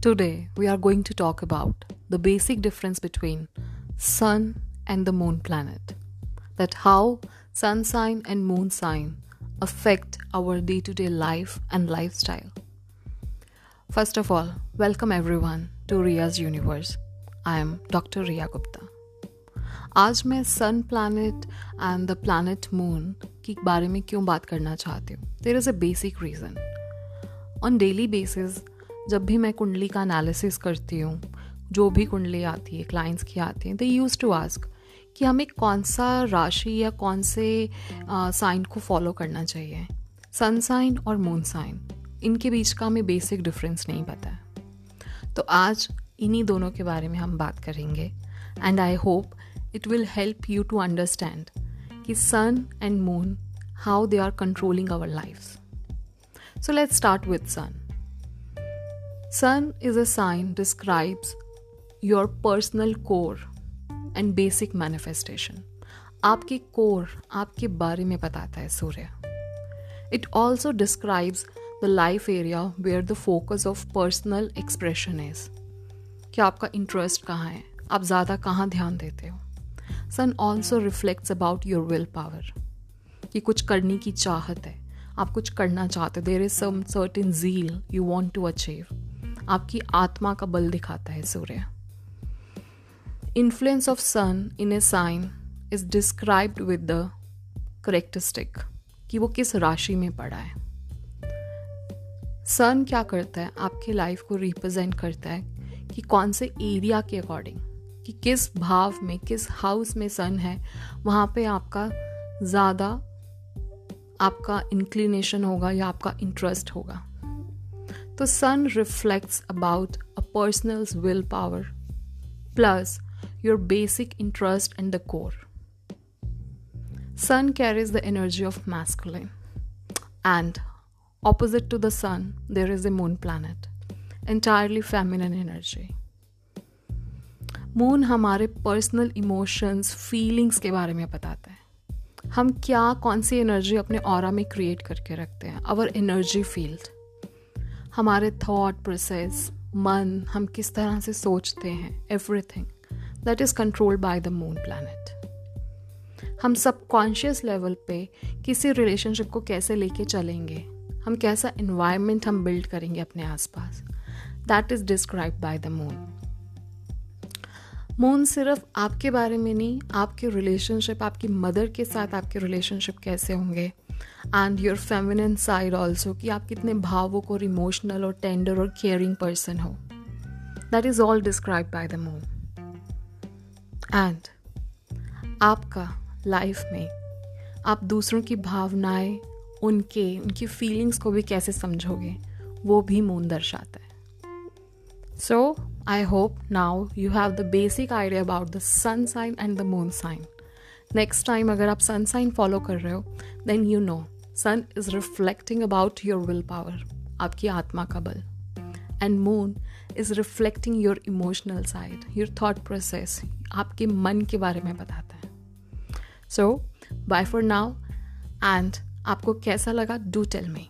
Today, we are going to talk about the basic difference between sun and the moon planet. That how sun sign and moon sign affect our day to day life and lifestyle. First of all, welcome everyone to Ria's Universe. I am Dr. Ria Gupta. आज मैं sun planet and the planet moon के बारे में क्यों बात करना चाहती हूँ there is a basic reason on daily basis जब भी मैं कुंडली का एनालिसिस करती हूँ, जो भी कुंडली आती है क्लाइंट्स की आती हैं दे यूज़ टू आस्क कि हमें कौन सा राशि या कौन से साइन को फॉलो करना चाहिए? सन साइन और मून साइन इनके बीच का हमें बेसिक डिफरेंस नहीं पता है। तो आज इन्हीं दोनों के बारे में हम बात करेंगे। And I hope it will help you to understand कि sun and moon how they are controlling our life so let's start with sun Sun is a sign describes your personal core and basic manifestation. आपके core आपके बारे में बताता है सूर्य। It also describes the life area where the focus of personal expression is कि आपका interest कहाँ है? आप ज़्यादा कहाँ ध्यान देते हो? Sun also reflects about your will power कि कुछ करने की चाहत है। आप कुछ करना चाहते हो। There is some certain zeal you want to achieve आपकी आत्मा का बल दिखाता है सूर्य। Influence of sun in a sign is described with the characteristic कि वो किस राशि में पड़ा है। सन क्या करता है? आपके लाइफ को रिप्रेजेंट करता है कि कौन से एरिया के अकॉर्डिंग कि किस भाव में, किस हाउस में सन है, वहाँ पे आपका ज़्यादा आपका इंक्लिनेशन होगा या आपका इंटरेस्ट होगा। तो sun reflects about a personal will power plus your basic interest and the core sun carries the energy of masculine and opposite to the sun there is a moon planet entirely feminine energy moon हमारे personal emotions feelings के बारे में बताते हैं। हम क्या, कौन सी energy अपने और में क्रिएट करके रखते हैं? अवर एनर्जी फ़ील्ड हमारे थॉट प्रोसेस मन, हम किस तरह से सोचते हैं everything that is controlled by the moon planet हम सबकॉन्शियस लेवल पे किसी रिलेशनशिप को कैसे लेके चलेंगे? हम कैसा इन्वायरमेंट हम बिल्ड करेंगे अपने आसपास? That is describe by the moon moon सिर्फ़ आपके बारे में नहीं, आपके रिलेशनशिप आपकी मदर के साथ आपके रिलेशनशिप कैसे होंगे? And your feminine side also कि आप कितने भावुक और इमोशनल और टेंडर और केयरिंग पर्सन हो। That is all describe by the moon and आपका लाइफ में आप दूसरों की भावनाएँ, उनके, उनकी फीलिंग्स को भी कैसे समझोगे, वो भी मून दर्शाता है। So I hope now you have the basic idea about the sun sign and the moon sign next time अगर आप सन साइन फॉलो कर रहे हो then you know sun is reflecting about your will power आपकी आत्मा का बल. And moon is reflecting your emotional side your thought process आपके मन के बारे में बताता है. So bye for now and आपको कैसा लगा डू टेल मी